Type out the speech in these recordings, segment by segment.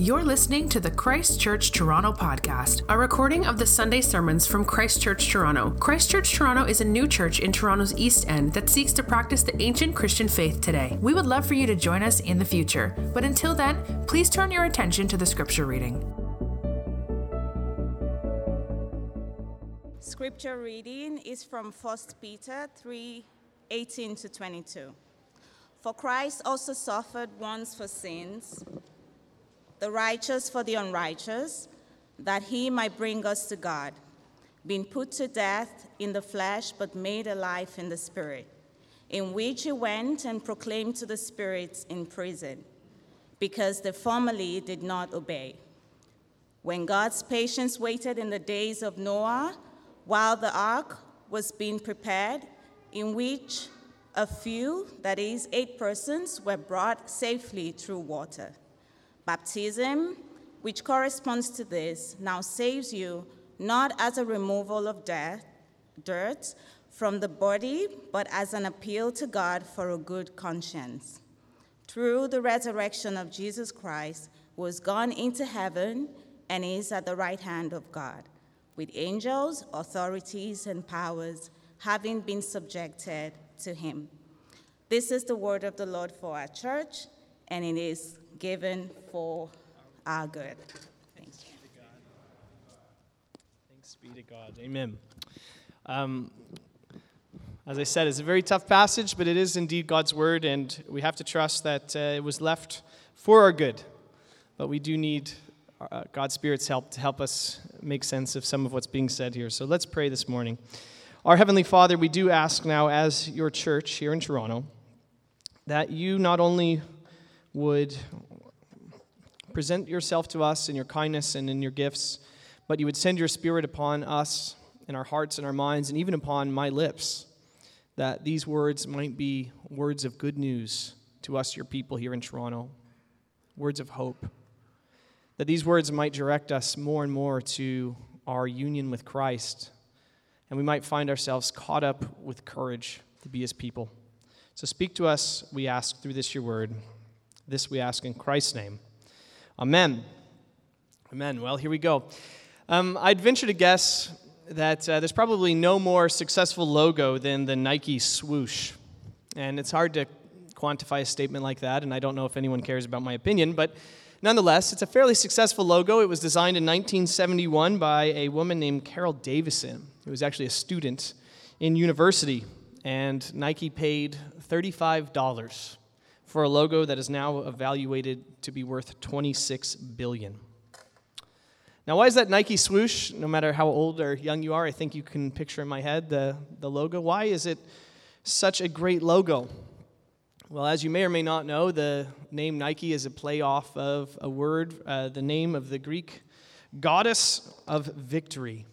You're listening to the Christ Church Toronto podcast, a recording of the Sunday sermons from Christ Church Toronto. Christ Church Toronto is a new church in Toronto's East End that seeks to practice the ancient Christian faith today. We would love for you to join us in the future, but until then, please turn your attention to the scripture reading. Scripture reading is from 1 Peter 3 18 to 22. For Christ also suffered once for sins, the righteous for the unrighteous, that he might bring us to God, being put to death in the flesh, but made alive in the spirit, in which he went and proclaimed to the spirits in prison, because they formerly did not obey. When God's patience waited in the days of Noah, while the ark was being prepared, in which a few, that is, eight persons, were brought safely through water. Baptism, which corresponds to this, now saves you not as a removal of death, dirt from the body, but as an appeal to God for a good conscience. Through the resurrection of Jesus Christ, who has gone into heaven and is at the right hand of God, with angels, authorities, and powers having been subjected to him. This is the word of the Lord for our church, and it is given for our good. Thank you. Thanks be to God. Amen. Um, as I said, it's a very tough passage, but it is indeed God's word, and we have to trust that uh, it was left for our good. But we do need uh, God's Spirit's help to help us make sense of some of what's being said here. So let's pray this morning. Our Heavenly Father, we do ask now, as your church here in Toronto, that you not only would present yourself to us in your kindness and in your gifts, but you would send your Spirit upon us in our hearts and our minds, and even upon my lips, that these words might be words of good news to us, your people here in Toronto, words of hope. That these words might direct us more and more to our union with Christ, and we might find ourselves caught up with courage to be his people. So speak to us, we ask, through this your word. This we ask in Christ's name. Amen. Amen. Well, here we go. Um, I'd venture to guess that uh, there's probably no more successful logo than the Nike swoosh. And it's hard to quantify a statement like that, and I don't know if anyone cares about my opinion, but nonetheless, it's a fairly successful logo. It was designed in 1971 by a woman named Carol Davidson, who was actually a student in university. And Nike paid $35 for a logo that is now evaluated to be worth 26 billion. Now, why is that Nike swoosh? No matter how old or young you are, I think you can picture in my head the, the logo. Why is it such a great logo? Well, as you may or may not know, the name Nike is a play off of a word, uh, the name of the Greek goddess of victory.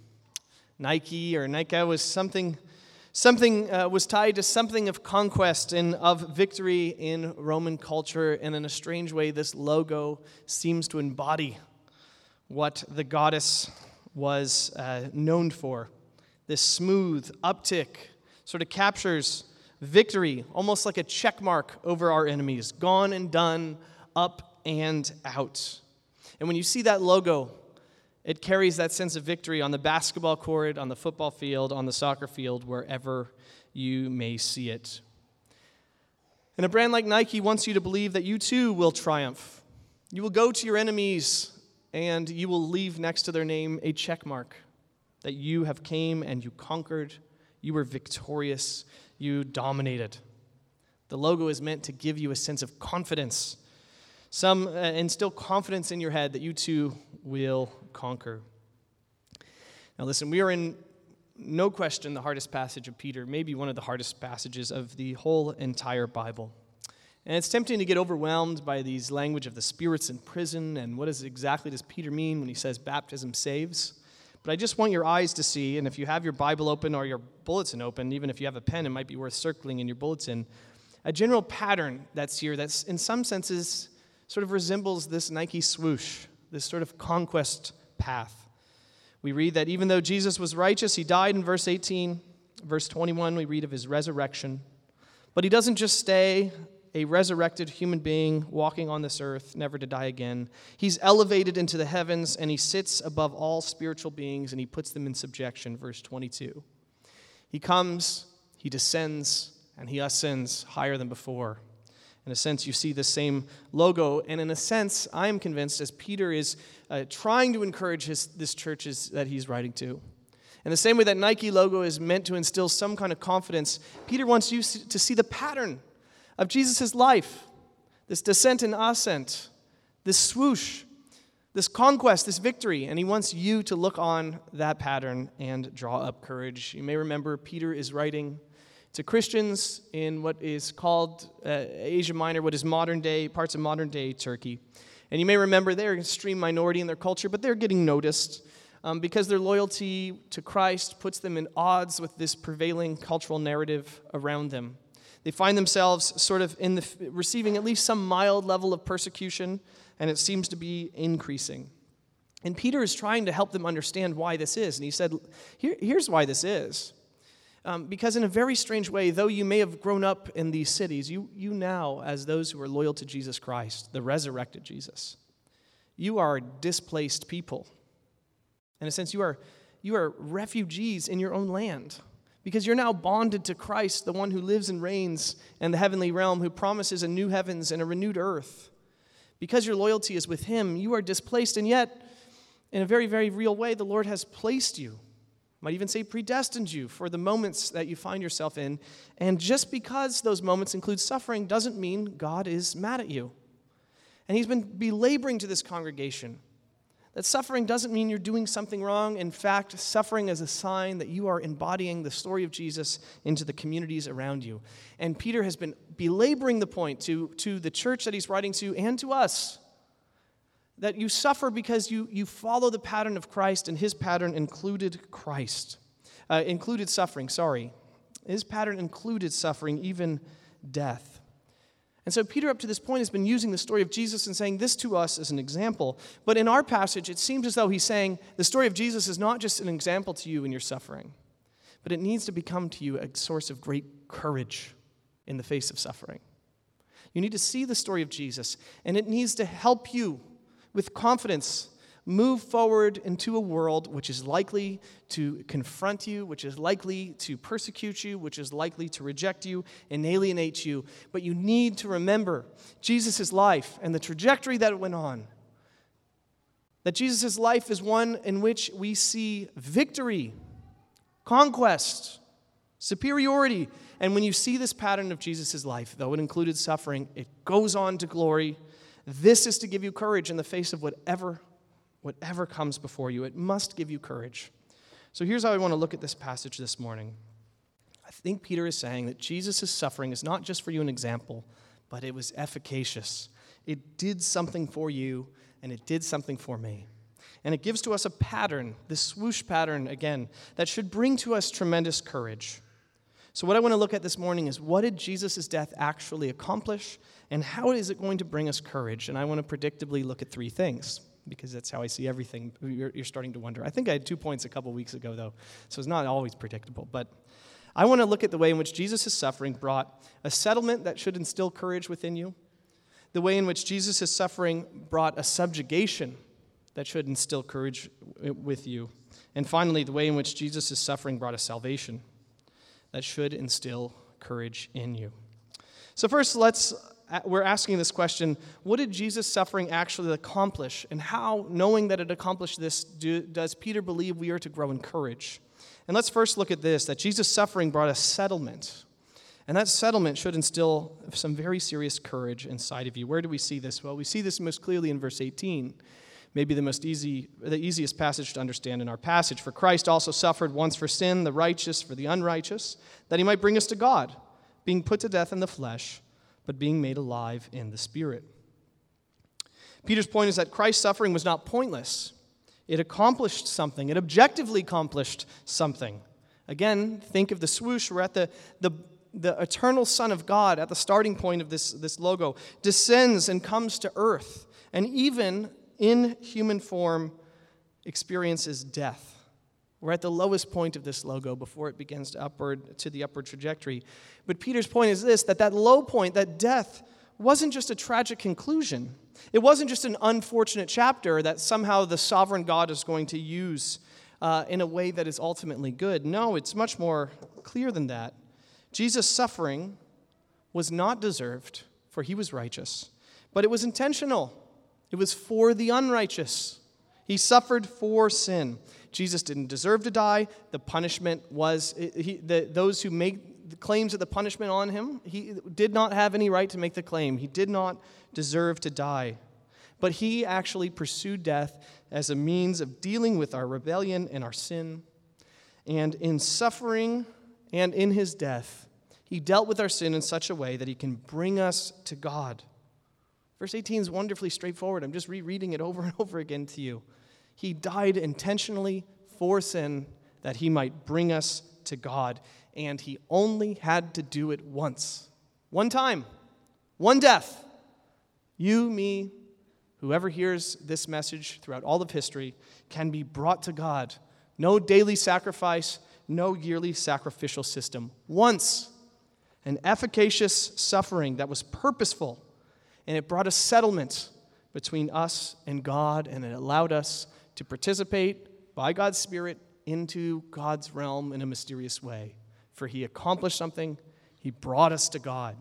Nike or Nika was something Something uh, was tied to something of conquest and of victory in Roman culture, and in a strange way, this logo seems to embody what the goddess was uh, known for. This smooth uptick sort of captures victory, almost like a check mark over our enemies gone and done, up and out. And when you see that logo, it carries that sense of victory on the basketball court, on the football field, on the soccer field, wherever you may see it. And a brand like Nike wants you to believe that you too will triumph. You will go to your enemies and you will leave next to their name a check mark that you have came and you conquered, you were victorious, you dominated. The logo is meant to give you a sense of confidence some uh, instill confidence in your head that you too will conquer. Now, listen, we are in no question the hardest passage of Peter, maybe one of the hardest passages of the whole entire Bible. And it's tempting to get overwhelmed by these language of the spirits in prison and what is exactly does Peter mean when he says baptism saves. But I just want your eyes to see, and if you have your Bible open or your bulletin open, even if you have a pen, it might be worth circling in your bulletin, a general pattern that's here that's in some senses sort of resembles this Nike swoosh, this sort of conquest path. We read that even though Jesus was righteous, he died in verse 18. Verse 21, we read of his resurrection. But he doesn't just stay a resurrected human being walking on this earth, never to die again. He's elevated into the heavens and he sits above all spiritual beings and he puts them in subjection, verse 22. He comes, he descends, and he ascends higher than before. In a sense, you see the same logo, and in a sense, I am convinced, as Peter is uh, trying to encourage his, this church that he's writing to, in the same way that Nike logo is meant to instill some kind of confidence, Peter wants you to see the pattern of Jesus' life this descent and ascent, this swoosh, this conquest, this victory. And he wants you to look on that pattern and draw up courage. You may remember Peter is writing to Christians in what is called uh, Asia Minor, what is modern day, parts of modern day Turkey. And you may remember they're an extreme minority in their culture, but they're getting noticed um, because their loyalty to Christ puts them in odds with this prevailing cultural narrative around them. They find themselves sort of in the, receiving at least some mild level of persecution, and it seems to be increasing. And Peter is trying to help them understand why this is. And he said, Here, Here's why this is. Um, because, in a very strange way, though you may have grown up in these cities, you, you now, as those who are loyal to Jesus Christ, the resurrected Jesus, you are displaced people. In a sense, you are, you are refugees in your own land because you're now bonded to Christ, the one who lives and reigns in the heavenly realm, who promises a new heavens and a renewed earth. Because your loyalty is with Him, you are displaced, and yet, in a very, very real way, the Lord has placed you, might even say predestined you for the moments that you find yourself in. And just because those moments include suffering doesn't mean God is mad at you. And He's been belaboring to this congregation that suffering doesn't mean you're doing something wrong. In fact, suffering is a sign that you are embodying the story of Jesus into the communities around you. And Peter has been belaboring the point to, to the church that he's writing to and to us that you suffer because you, you follow the pattern of Christ, and his pattern included Christ, uh, included suffering, sorry. His pattern included suffering, even death. And so Peter, up to this point, has been using the story of Jesus and saying this to us as an example. But in our passage, it seems as though he's saying the story of Jesus is not just an example to you in your suffering, but it needs to become to you a source of great courage in the face of suffering. You need to see the story of Jesus, and it needs to help you with confidence move forward into a world which is likely to confront you, which is likely to persecute you, which is likely to reject you and alienate you. But you need to remember Jesus' life and the trajectory that it went on. That Jesus' life is one in which we see victory, conquest, superiority. And when you see this pattern of Jesus' life, though it included suffering, it goes on to glory. This is to give you courage in the face of whatever whatever comes before you. It must give you courage. So here's how I want to look at this passage this morning. I think Peter is saying that Jesus' suffering is not just for you an example, but it was efficacious. It did something for you, and it did something for me. And it gives to us a pattern, this swoosh pattern again, that should bring to us tremendous courage. So, what I want to look at this morning is what did Jesus' death actually accomplish, and how is it going to bring us courage? And I want to predictably look at three things because that's how I see everything. You're, starting to wonder. I think I had two points a couple weeks ago, though, so it's not always predictable. But I want to look at the way in which Jesus' suffering brought a settlement that should instill courage within you, the way in which Jesus' suffering brought a subjugation that should instill courage with you, and finally, the way in which Jesus' suffering brought a salvation that should instill courage in you. So, first, let's we're asking this question what did Jesus' suffering actually accomplish? And how, knowing that it accomplished this, do, does Peter believe we are to grow in courage? And let's first look at this that Jesus' suffering brought a settlement. And that settlement should instill some very serious courage inside of you. Where do we see this? Well, we see this most clearly in verse 18. Maybe the most easy, the easiest passage to understand in our passage. For Christ also suffered once for sin, the righteous for the unrighteous, that he might bring us to God, being put to death in the flesh but being made alive in the Spirit. Peter's point is that Christ's suffering was not pointless. It accomplished something, it objectively accomplished something. Again, think of the swoosh. We're at the, the, the eternal Son of God at the starting point of this, this logo, descends and comes to earth, and even in human form experiences death. We're at the lowest point of this logo before it begins to upward to the upward trajectory. But Peter's point is this that that low point, that death, wasn't just a tragic conclusion. It wasn't just an unfortunate chapter that somehow the sovereign God is going to use uh, in a way that is ultimately good. No, it's much more clear than that. Jesus' suffering was not deserved, for he was righteous, but it was intentional. It was for the unrighteous. He suffered for sin. Jesus didn't deserve to die. The punishment was he, the, those who make the claims of the punishment on him. He did not have any right to make the claim. He did not deserve to die. But he actually pursued death as a means of dealing with our rebellion and our sin. And in suffering and in his death, he dealt with our sin in such a way that he can bring us to God. Verse 18 is wonderfully straightforward. I'm just rereading it over and over again to you. He died intentionally for sin that he might bring us to God. And he only had to do it once. One time. One death. You, me, whoever hears this message throughout all of history can be brought to God. No daily sacrifice, no yearly sacrificial system. Once, an efficacious suffering that was purposeful, and it brought a settlement between us and God, and it allowed us to participate by God's Spirit into God's realm in a mysterious way. For he accomplished something, he brought us to God.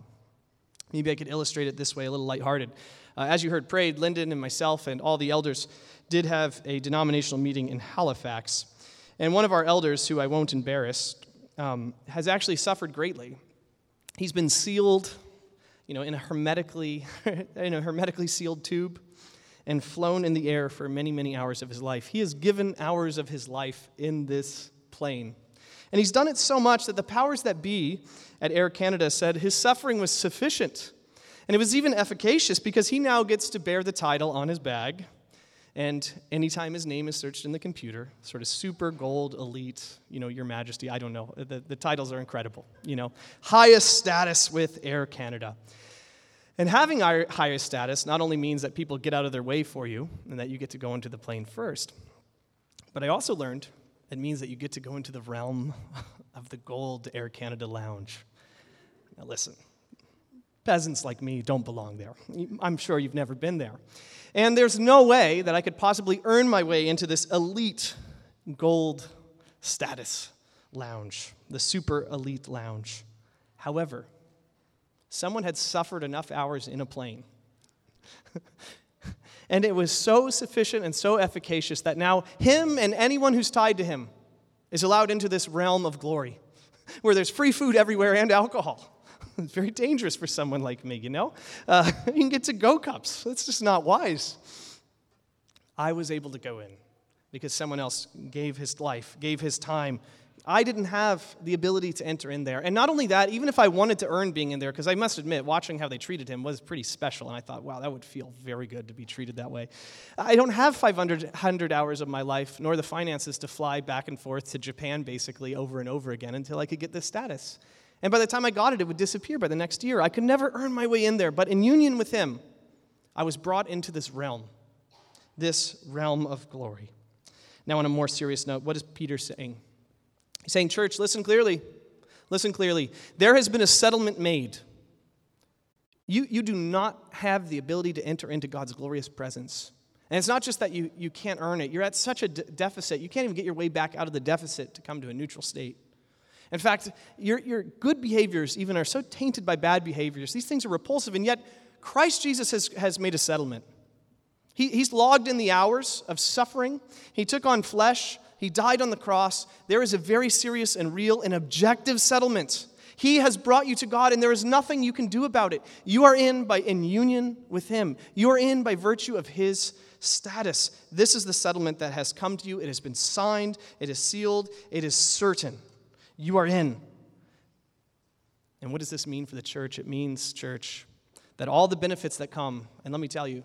Maybe I could illustrate it this way, a little lighthearted. Uh, as you heard prayed, Lyndon and myself and all the elders did have a denominational meeting in Halifax. And one of our elders, who I won't embarrass, um, has actually suffered greatly. He's been sealed, you know, in a hermetically, in a hermetically sealed tube and flown in the air for many, many hours of his life. He has given hours of his life in this plane. And he's done it so much that the powers that be at Air Canada said his suffering was sufficient. And it was even efficacious because he now gets to bear the title on his bag. And anytime his name is searched in the computer, sort of super gold elite, you know, Your Majesty, I don't know, the, the titles are incredible, you know, highest status with Air Canada. And having our highest status not only means that people get out of their way for you and that you get to go into the plane first, but I also learned it means that you get to go into the realm of the gold Air Canada lounge. Now, listen, peasants like me don't belong there. I'm sure you've never been there. And there's no way that I could possibly earn my way into this elite gold status lounge, the super elite lounge. However, someone had suffered enough hours in a plane. and it was so sufficient and so efficacious that now him and anyone who's tied to him is allowed into this realm of glory where there's free food everywhere and alcohol. It's very dangerous for someone like me, you know? Uh, you can get to go cups. That's just not wise. I was able to go in because someone else gave his life, gave his time, I didn't have the ability to enter in there. And not only that, even if I wanted to earn being in there, because I must admit, watching how they treated him was pretty special. And I thought, wow, that would feel very good to be treated that way. I don't have 500 hours of my life, nor the finances to fly back and forth to Japan basically over and over again until I could get this status. And by the time I got it, it would disappear by the next year. I could never earn my way in there. But in union with him, I was brought into this realm, this realm of glory. Now, on a more serious note, what is Peter saying? He's saying, Church, listen clearly. Listen clearly. There has been a settlement made. You, you do not have the ability to enter into God's glorious presence. And it's not just that you, you can't earn it, you're at such a deficit, you can't even get your way back out of the deficit to come to a neutral state. In fact, your, your good behaviors even are so tainted by bad behaviors. These things are repulsive, and yet Christ Jesus has, has made a settlement. He, he's logged in the hours of suffering. He took on flesh he died on the cross. There is a very serious and real and objective settlement. He has brought you to God, and there is nothing you can do about it. You are in by in union with Him. You are in by virtue of His status. This is the settlement that has come to you. It has been signed, it is sealed, it is certain. You are in. And what does this mean for the church? It means, church, that all the benefits that come, and let me tell you,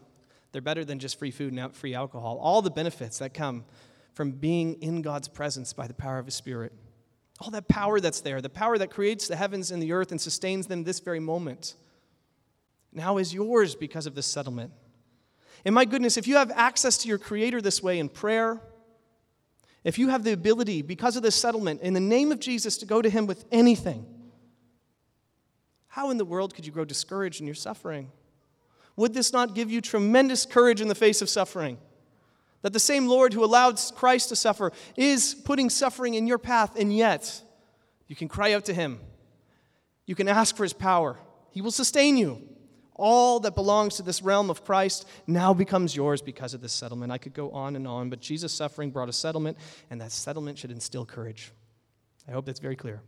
they're better than just free food and free alcohol. All the benefits that come from being in God's presence by the power of His Spirit. All that power that's there, the power that creates the heavens and the earth and sustains them this very moment, now is yours because of this settlement. And my goodness, if you have access to your Creator this way in prayer, if you have the ability, because of this settlement, in the name of Jesus, to go to Him with anything, how in the world could you grow discouraged in your suffering? Would this not give you tremendous courage in the face of suffering? That the same Lord who allowed Christ to suffer is putting suffering in your path, and yet you can cry out to Him. You can ask for His power. He will sustain you. All that belongs to this realm of Christ now becomes yours because of this settlement. I could go on and on, but Jesus' suffering brought a settlement, and that settlement should instill courage. I hope that's very clear.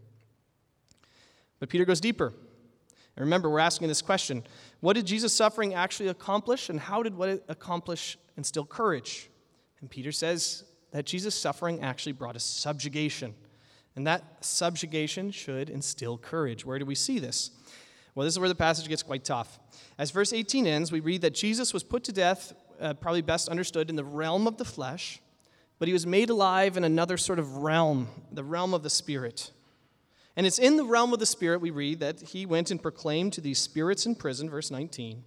But Peter goes deeper. And remember, we're asking this question What did Jesus' suffering actually accomplish, and how did what it accomplish instill courage? And Peter says that Jesus' suffering actually brought a subjugation. And that subjugation should instill courage. Where do we see this? Well, this is where the passage gets quite tough. As verse 18 ends, we read that Jesus was put to death, uh, probably best understood, in the realm of the flesh, but he was made alive in another sort of realm, the realm of the Spirit. And it's in the realm of the Spirit we read that he went and proclaimed to these spirits in prison, verse 19.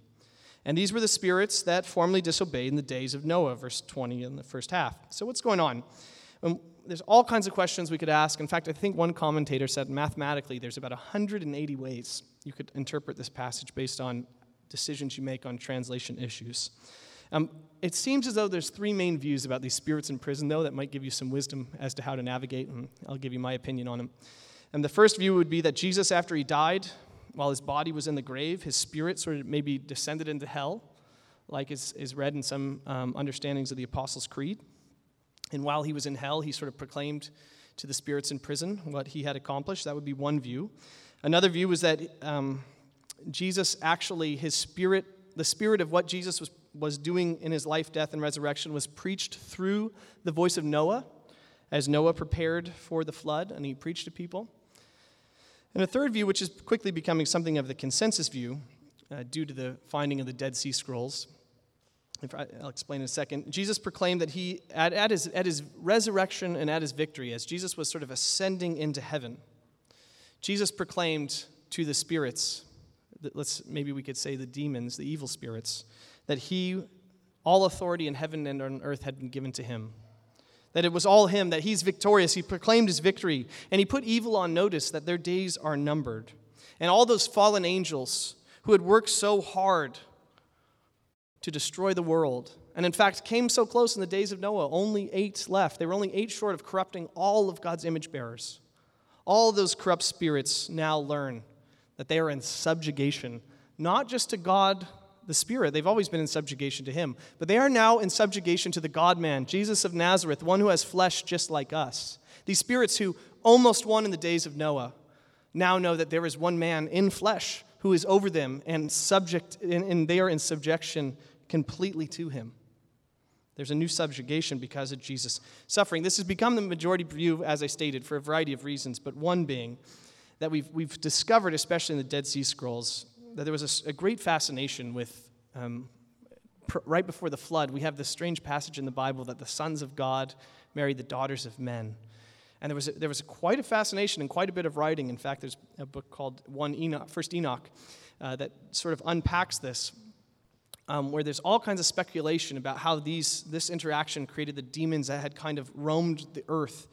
And these were the spirits that formerly disobeyed in the days of Noah, verse 20 in the first half. So, what's going on? Um, there's all kinds of questions we could ask. In fact, I think one commentator said mathematically there's about 180 ways you could interpret this passage based on decisions you make on translation issues. Um, it seems as though there's three main views about these spirits in prison, though, that might give you some wisdom as to how to navigate, and I'll give you my opinion on them. And the first view would be that Jesus, after he died, while his body was in the grave, his spirit sort of maybe descended into hell, like is, is read in some um, understandings of the Apostles' Creed. And while he was in hell, he sort of proclaimed to the spirits in prison what he had accomplished. That would be one view. Another view was that um, Jesus actually, his spirit, the spirit of what Jesus was, was doing in his life, death, and resurrection was preached through the voice of Noah as Noah prepared for the flood and he preached to people. And a third view, which is quickly becoming something of the consensus view uh, due to the finding of the Dead Sea Scrolls, if I, will explain in a second. Jesus proclaimed that he, at, at, his, at his resurrection and at his victory, as Jesus was sort of ascending into heaven, Jesus proclaimed to the spirits, let's maybe we could say the demons, the evil spirits, that he, all authority in heaven and on earth had been given to him. That it was all him, that he's victorious. He proclaimed his victory, and he put evil on notice that their days are numbered. And all those fallen angels who had worked so hard to destroy the world. And in fact, came so close in the days of Noah, only eight left. They were only eight short of corrupting all of God's image bearers. All those corrupt spirits now learn that they are in subjugation, not just to God the Spirit, they've always been in subjugation to Him, but they are now in subjugation to the God man, Jesus of Nazareth, one who has flesh just like us. These spirits who almost won in the days of Noah now know that there is one man in flesh who is over them and subject, and they are in subjection completely to him. There's a new subjugation because of Jesus' suffering. This has become the majority view, as I stated, for a variety of reasons, but one being that we've, we've discovered, especially in the Dead Sea Scrolls, that there was a, a great fascination with, um, pr- right before the flood, we have this strange passage in the Bible that the sons of God married the daughters of men. And there was, a, there was a, quite a fascination and quite a bit of writing. In fact, there's a book called One Enoch, First Enoch uh, that sort of unpacks this um, where there's all kinds of speculation about how these, this interaction created the demons that had kind of roamed the earth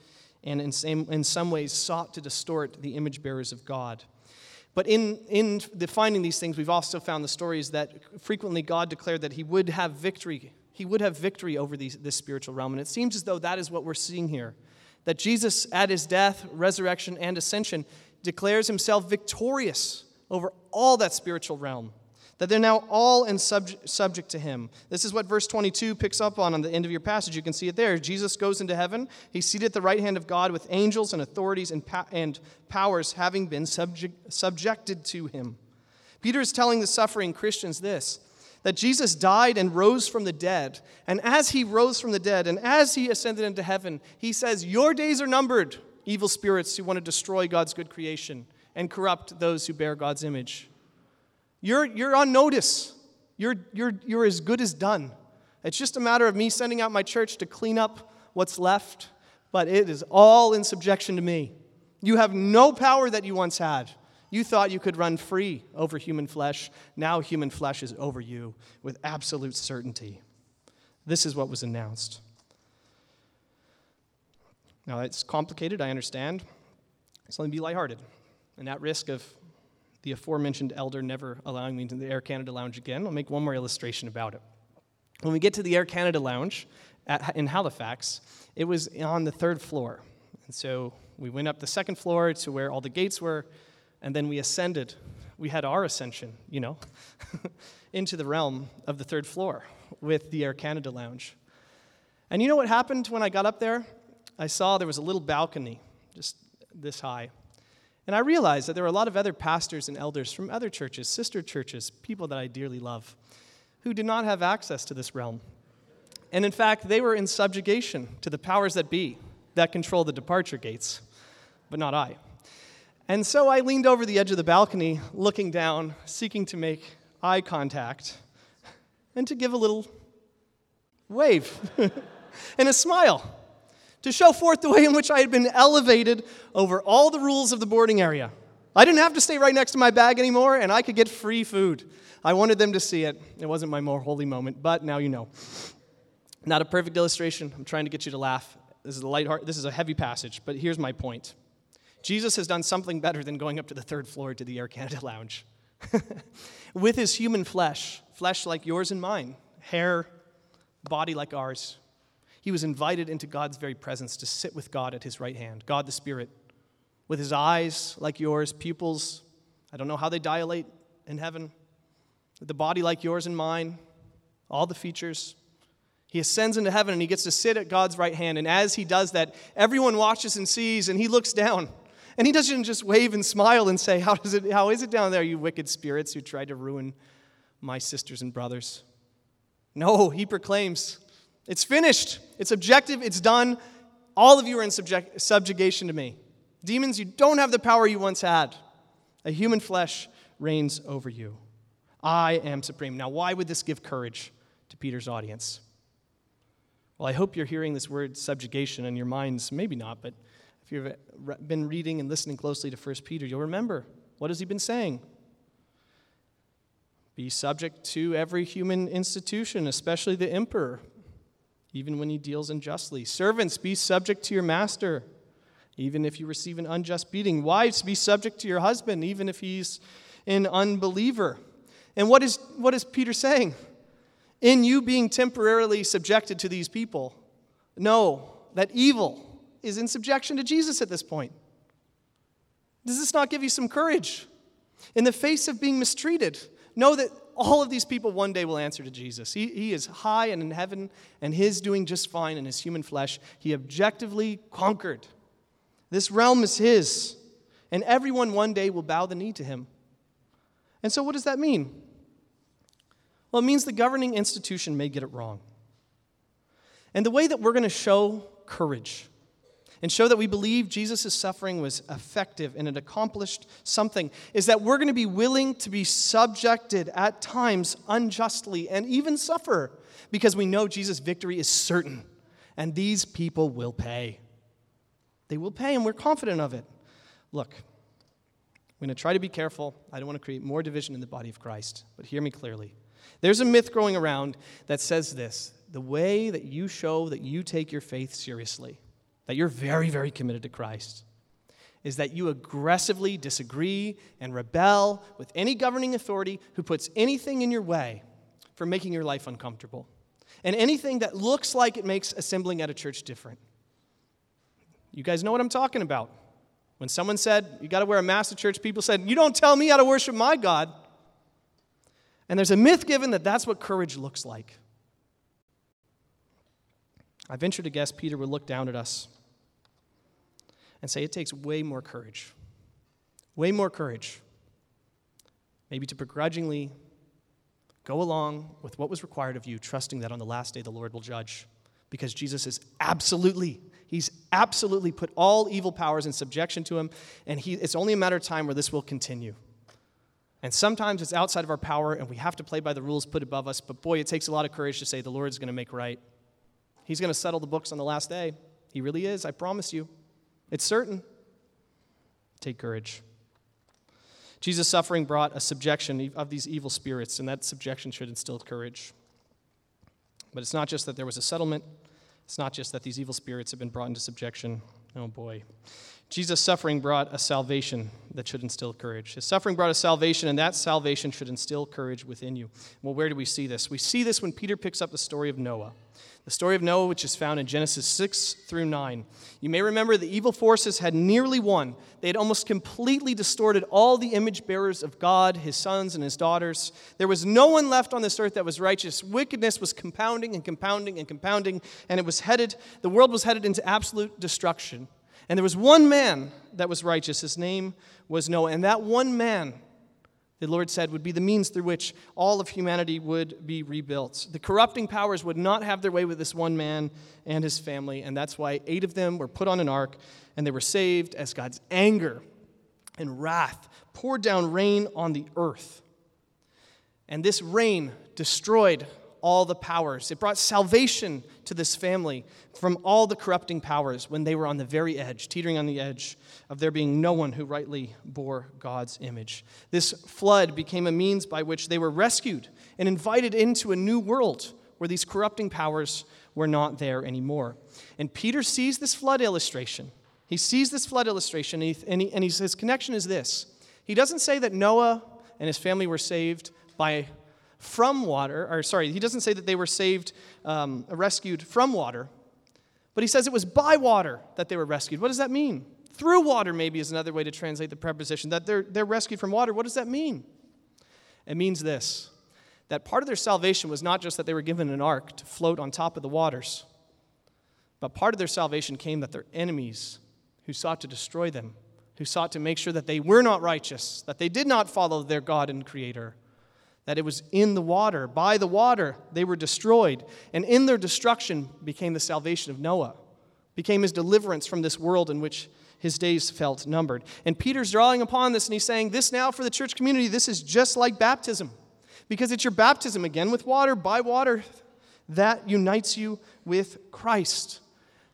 and in, same, in some ways sought to distort the image bearers of God. But in, in defining these things, we've also found the stories that frequently God declared that He would have victory. He would have victory over these, this spiritual realm. And it seems as though that is what we're seeing here. That Jesus, at his death, resurrection, and ascension, declares himself victorious over all that spiritual realm that they're now all in subject, subject to him. This is what verse 22 picks up on on the end of your passage. You can see it there. Jesus goes into heaven. He's seated at the right hand of God with angels and authorities and, pa- and powers having been subject, subjected to him. Peter is telling the suffering Christians this that Jesus died and rose from the dead. And as he rose from the dead and as he ascended into heaven, he says, Your days are numbered, evil spirits who want to destroy God's good creation and corrupt those who bear God's image. You're, you're on notice. You're, you're, you're as good as done. It's just a matter of me sending out my church to clean up what's left, but it is all in subjection to me. You have no power that you once had. You thought you could run free over human flesh. Now human flesh is over you with absolute certainty. This is what was announced. Now, it's complicated, I understand. So let me be lighthearted. And at risk of the aforementioned elder never allowing me into the Air Canada Lounge again, I'll make one more illustration about it. When we get to the Air Canada Lounge at, in Halifax, it was on the third floor. And so we went up the second floor to where all the gates were, and then we ascended. We had our ascension, you know, into the realm of the third floor with the Air Canada Lounge. And you know what happened when I got up there? I saw there was a little balcony just this high. And I realized that there were a lot of other pastors and elders from other churches, sister churches, people that I dearly love, who did not have access to this realm. And in fact, they were in subjugation to the powers that be that control the departure gates, but not I. And so I leaned over the edge of the balcony, looking down, seeking to make eye contact and to give a little wave and a smile to show forth the way in which I had been elevated over all the rules of the boarding area. I didn't have to stay right next to my bag anymore, and I could get free food. I wanted them to see it. It wasn't my more holy moment, but now you know. Not a perfect illustration. I'm trying to get you to laugh. This is a light heart. This is a heavy passage, but here's my point. Jesus has done something better than going up to the third floor to the Air Canada Lounge. With his human flesh, flesh like yours and mine, hair, body like ours, he was invited into God's very presence to sit with God at his right hand, God the Spirit, with his eyes like yours, pupils. I don't know how they dilate in heaven. The body like yours and mine, all the features. He ascends into heaven and he gets to sit at God's right hand. And as he does that, everyone watches and sees, and he looks down. And he doesn't just wave and smile and say, How, does it, how is it down there, you wicked spirits who tried to ruin my sisters and brothers? No, he proclaims, it's finished. It's objective. It's done. All of you are in subject, subjugation to me. Demons, you don't have the power you once had. A human flesh reigns over you. I am supreme. Now, why would this give courage to Peter's audience? Well, I hope you're hearing this word subjugation in your minds. Maybe not, but if you've been reading and listening closely to 1 Peter, you'll remember. What has he been saying? Be subject to every human institution, especially the emperor even when he deals unjustly. Servants, be subject to your master, even if you receive an unjust beating. Wives, be subject to your husband, even if he's an unbeliever. And what is, what is Peter saying? In you being temporarily subjected to these people, know that evil is in subjection to Jesus at this point. Does this not give you some courage? In the face of being mistreated, know that all of these people one day will answer to Jesus. He, he is high and in heaven, and his doing just fine in his human flesh. He objectively conquered. This realm is his, and everyone one day will bow the knee to him. And so, what does that mean? Well, it means the governing institution may get it wrong. And the way that we're going to show courage and show that we believe Jesus' suffering was effective and it accomplished something is that we're going to be willing to be subjected at times unjustly and even suffer because we know Jesus' victory is certain. And these people will pay. They will pay, and we're confident of it. Look, I'm going to try to be careful. I don't want to create more division in the body of Christ, but hear me clearly. There's a myth growing around that says this the way that you show that you take your faith seriously that you're very, very committed to Christ, is that you aggressively disagree and rebel with any governing authority who puts anything in your way for making your life uncomfortable and anything that looks like it makes assembling at a church different. You guys know what I'm talking about. When someone said, You got to wear a mask at church, people said, You don't tell me how to worship my God. And there's a myth given that that's what courage looks like. I venture to guess Peter would look down at us and say it takes way more courage. Way more courage. Maybe to begrudgingly go along with what was required of you, trusting that on the last day the Lord will judge. Because Jesus is absolutely, he's absolutely put all evil powers in subjection to him, and he, it's only a matter of time where this will continue. And sometimes it's outside of our power, and we have to play by the rules put above us, but boy, it takes a lot of courage to say the Lord's going to make right. He's going to settle the books on the last day. He really is, I promise you. It's certain. Take courage. Jesus' suffering brought a subjection of these evil spirits, and that subjection should instill courage. But it's not just that there was a settlement, It's not just that these evil spirits have been brought into subjection. Oh boy. Jesus' suffering brought a salvation that should instill courage. His suffering brought a salvation, and that salvation should instill courage within you. Well, where do we see this? We see this when Peter picks up the story of Noah. The story of Noah, which is found in Genesis 6 through 9. You may remember the evil forces had nearly won. They had almost completely distorted all the image bearers of God, his sons and his daughters. There was no one left on this earth that was righteous. Wickedness was compounding and compounding and compounding, and it was headed, the world was headed into absolute destruction. And there was one man that was righteous. His name was Noah. And that one man, the Lord said, would be the means through which all of humanity would be rebuilt. The corrupting powers would not have their way with this one man and his family. And that's why eight of them were put on an ark and they were saved as God's anger and wrath poured down rain on the earth. And this rain destroyed all the powers. It brought salvation to this family from all the corrupting powers when they were on the very edge, teetering on the edge of there being no one who rightly bore God's image. This flood became a means by which they were rescued and invited into a new world where these corrupting powers were not there anymore. And Peter sees this flood illustration. He sees this flood illustration, and, he, and, he, and his connection is this. He doesn't say that Noah and his family were saved by from water, or sorry, he doesn't say that they were saved, um, rescued from water, but he says it was by water that they were rescued. What does that mean? Through water, maybe, is another way to translate the preposition. That they're, they're rescued from water. What does that mean? It means this that part of their salvation was not just that they were given an ark to float on top of the waters, but part of their salvation came that their enemies who sought to destroy them, who sought to make sure that they were not righteous, that they did not follow their God and Creator, that it was in the water, by the water, they were destroyed. And in their destruction became the salvation of Noah, became his deliverance from this world in which his days felt numbered. And Peter's drawing upon this and he's saying, This now for the church community, this is just like baptism. Because it's your baptism again with water, by water, that unites you with Christ,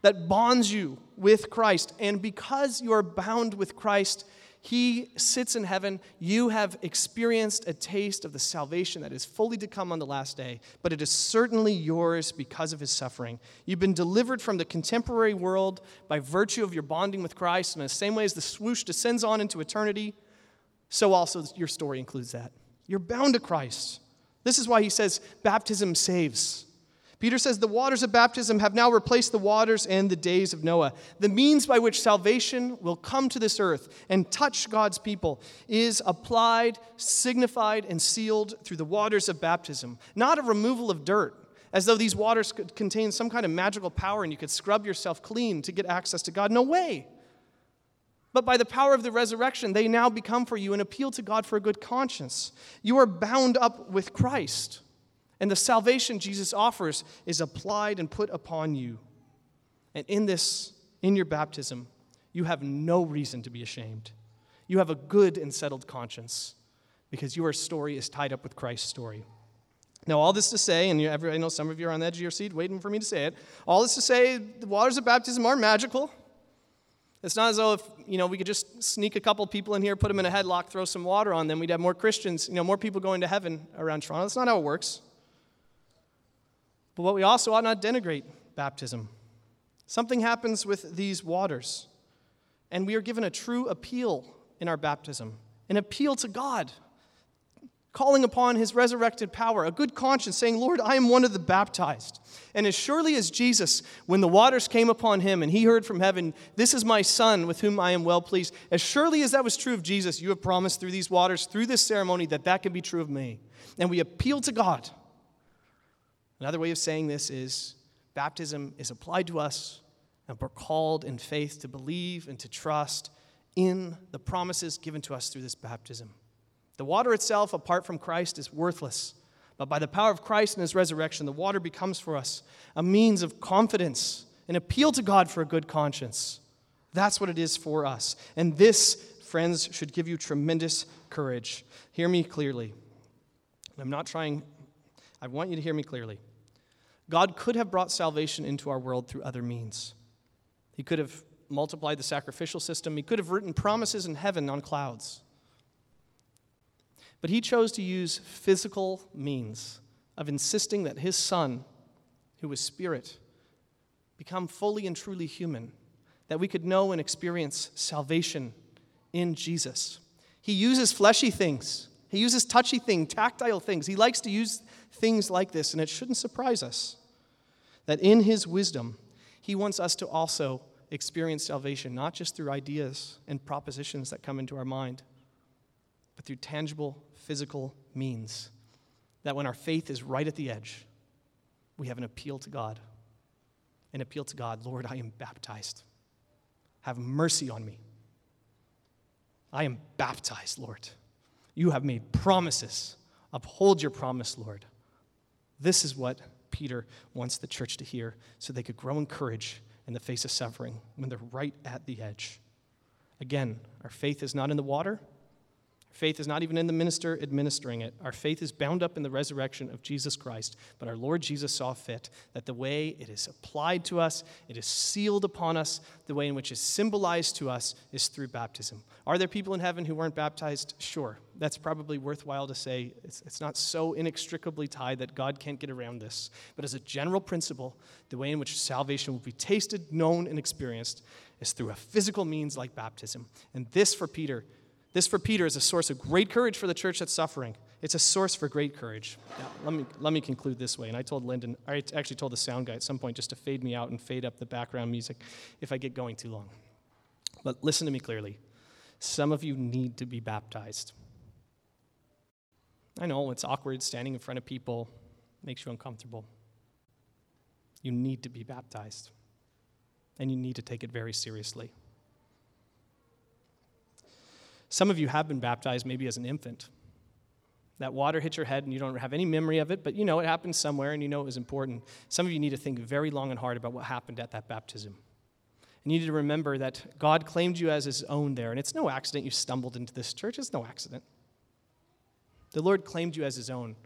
that bonds you with Christ. And because you are bound with Christ, he sits in heaven. You have experienced a taste of the salvation that is fully to come on the last day, but it is certainly yours because of his suffering. You've been delivered from the contemporary world by virtue of your bonding with Christ, in the same way as the swoosh descends on into eternity, so also your story includes that. You're bound to Christ. This is why he says baptism saves. Peter says the waters of baptism have now replaced the waters in the days of Noah. The means by which salvation will come to this earth and touch God's people is applied, signified, and sealed through the waters of baptism, not a removal of dirt, as though these waters could contain some kind of magical power and you could scrub yourself clean to get access to God. No way. But by the power of the resurrection, they now become for you an appeal to God for a good conscience. You are bound up with Christ. And the salvation Jesus offers is applied and put upon you. And in this, in your baptism, you have no reason to be ashamed. You have a good and settled conscience because your story is tied up with Christ's story. Now, all this to say, and I know some of you are on the edge of your seat waiting for me to say it. All this to say, the waters of baptism are magical. It's not as though if you know we could just sneak a couple people in here, put them in a headlock, throw some water on them, we'd have more Christians, you know, more people going to heaven around Toronto. That's not how it works. But what we also ought not denigrate baptism. Something happens with these waters, and we are given a true appeal in our baptism an appeal to God, calling upon his resurrected power, a good conscience, saying, Lord, I am one of the baptized. And as surely as Jesus, when the waters came upon him and he heard from heaven, This is my son with whom I am well pleased, as surely as that was true of Jesus, you have promised through these waters, through this ceremony, that that can be true of me. And we appeal to God Another way of saying this is baptism is applied to us, and we're called in faith to believe and to trust in the promises given to us through this baptism. The water itself, apart from Christ, is worthless. But by the power of Christ and his resurrection, the water becomes for us a means of confidence, an appeal to God for a good conscience. That's what it is for us. And this, friends, should give you tremendous courage. Hear me clearly. I'm not trying, I want you to hear me clearly. God could have brought salvation into our world through other means. He could have multiplied the sacrificial system, He could have written promises in heaven on clouds. But He chose to use physical means of insisting that His Son, who was Spirit, become fully and truly human, that we could know and experience salvation in Jesus. He uses fleshy things, he uses touchy things, tactile things. He likes to use things like this, and it shouldn't surprise us that in his wisdom, he wants us to also experience salvation, not just through ideas and propositions that come into our mind, but through tangible, physical means. That when our faith is right at the edge, we have an appeal to God. An appeal to God Lord, I am baptized. Have mercy on me. I am baptized, Lord. You have made promises. Uphold your promise, Lord. This is what Peter wants the church to hear so they could grow in courage in the face of suffering when they're right at the edge. Again, our faith is not in the water, Faith is not even in the minister administering it. Our faith is bound up in the resurrection of Jesus Christ. But our Lord Jesus saw fit that the way it is applied to us, it is sealed upon us, the way in which it's symbolized to us is through baptism. Are there people in heaven who weren't baptized? Sure. That's probably worthwhile to say. It's, it's not so inextricably tied that God can't get around this. But as a general principle, the way in which salvation will be tasted, known, and experienced is through a physical means like baptism. And this, for Peter, this for Peter is a source of great courage for the church that's suffering. It's a source for great courage. Now, let me, let me conclude this way. And I told Lyndon, I actually told the sound guy at some point just to fade me out and fade up the background music if I get going too long. But listen to me clearly. Some of you need to be baptized. I know it's awkward standing in front of people, makes you uncomfortable. You need to be baptized, and you need to take it very seriously. Some of you have been baptized maybe as an infant. That water hit your head and you don't have any memory of it, but you know it happened somewhere and you know it was important. Some of you need to think very long and hard about what happened at that baptism. And you need to remember that God claimed you as his own there. And it's no accident you stumbled into this church, it's no accident. The Lord claimed you as his own.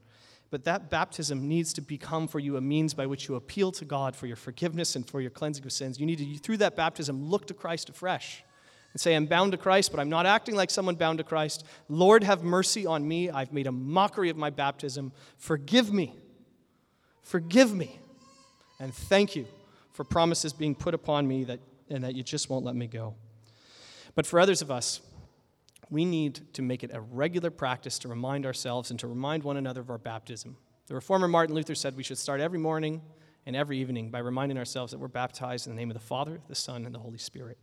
But that baptism needs to become for you a means by which you appeal to God for your forgiveness and for your cleansing of sins. You need to, through that baptism, look to Christ afresh and say, I'm bound to Christ, but I'm not acting like someone bound to Christ. Lord, have mercy on me. I've made a mockery of my baptism. Forgive me. Forgive me. And thank you for promises being put upon me that, and that you just won't let me go. But for others of us, we need to make it a regular practice to remind ourselves and to remind one another of our baptism. The reformer Martin Luther said we should start every morning and every evening by reminding ourselves that we're baptized in the name of the Father, the Son, and the Holy Spirit.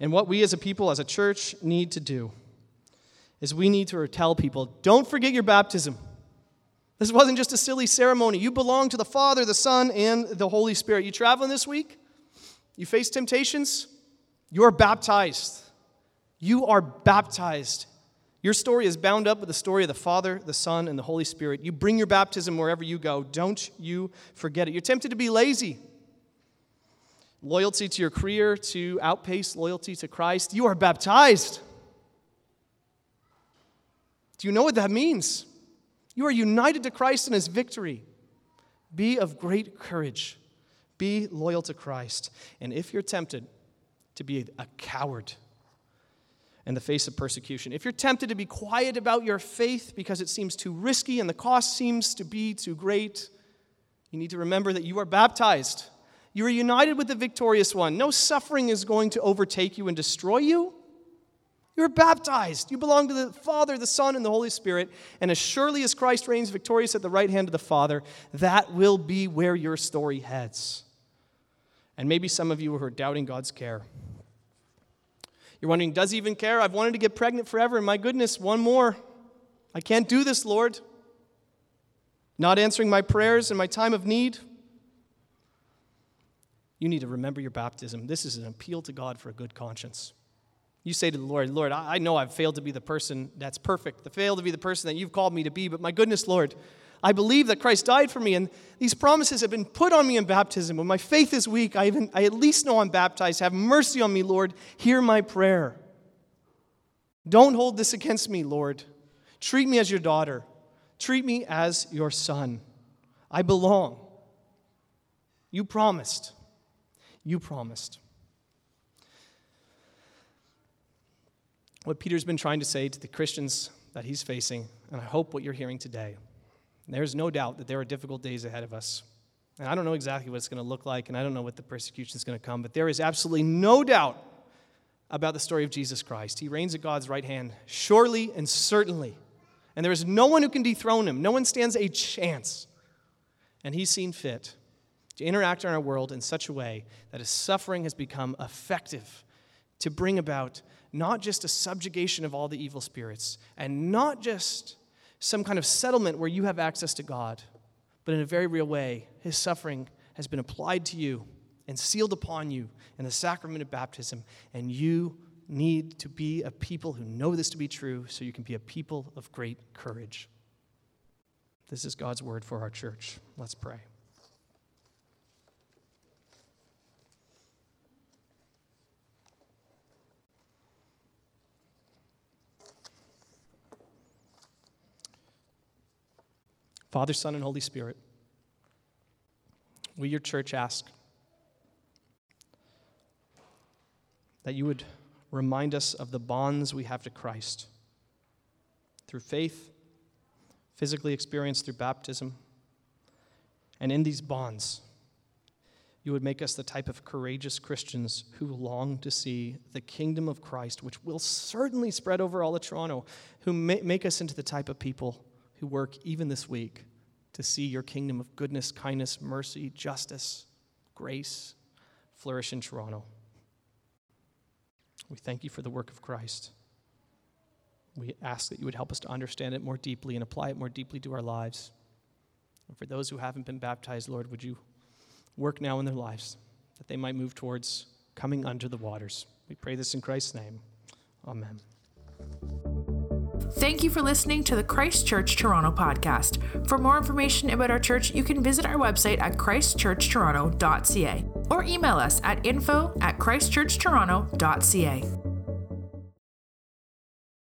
And what we as a people, as a church, need to do is we need to tell people don't forget your baptism. This wasn't just a silly ceremony. You belong to the Father, the Son, and the Holy Spirit. You traveling this week? You face temptations? You are baptized. You are baptized. Your story is bound up with the story of the Father, the Son, and the Holy Spirit. You bring your baptism wherever you go. Don't you forget it. You're tempted to be lazy loyalty to your career to outpace loyalty to Christ, you are baptized. Do you know what that means? You are united to Christ in his victory. Be of great courage. Be loyal to Christ. And if you're tempted to be a coward in the face of persecution, if you're tempted to be quiet about your faith because it seems too risky and the cost seems to be too great, you need to remember that you are baptized. You are united with the victorious one. No suffering is going to overtake you and destroy you. You're baptized. You belong to the Father, the Son, and the Holy Spirit. And as surely as Christ reigns victorious at the right hand of the Father, that will be where your story heads. And maybe some of you who are doubting God's care. You're wondering, does he even care? I've wanted to get pregnant forever, and my goodness, one more. I can't do this, Lord. Not answering my prayers in my time of need you need to remember your baptism. This is an appeal to God for a good conscience. You say to the Lord, Lord, I know I've failed to be the person that's perfect, to failed to be the person that you've called me to be, but my goodness, Lord, I believe that Christ died for me, and these promises have been put on me in baptism. When my faith is weak, I, even, I at least know I'm baptized. Have mercy on me, Lord. Hear my prayer. Don't hold this against me, Lord. Treat me as your daughter. Treat me as your son. I belong. You promised you promised. What Peter's been trying to say to the Christians that he's facing, and I hope what you're hearing today, there's no doubt that there are difficult days ahead of us. And I don't know exactly what it's going to look like, and I don't know what the persecution is going to come, but there is absolutely no doubt about the story of Jesus Christ. He reigns at God's right hand, surely and certainly. And there is no one who can dethrone him, no one stands a chance. And he's seen fit to interact in our world in such a way that his suffering has become effective to bring about not just a subjugation of all the evil spirits and not just some kind of settlement where you have access to God, but in a very real way, his suffering has been applied to you and sealed upon you in the sacrament of baptism, and you need to be a people who know this to be true so you can be a people of great courage. This is God's word for our church. Let's pray. Father, Son, and Holy Spirit, we, your church, ask that you would remind us of the bonds we have to Christ through faith, physically experienced through baptism. And in these bonds, you would make us the type of courageous Christians who long to see the kingdom of Christ, which will certainly spread over all of Toronto, who make us into the type of people who work even this week to see your kingdom of goodness, kindness, mercy, justice, grace flourish in Toronto. We thank you for the work of Christ. We ask that you would help us to understand it more deeply and apply it more deeply to our lives. And for those who haven't been baptized, Lord, would you work now in their lives that they might move towards coming under the waters? We pray this in Christ's name. Amen. Thank you for listening to the Christ Church Toronto podcast. For more information about our church, you can visit our website at christchurchtoronto.ca or email us at info at christchurchtoronto.ca.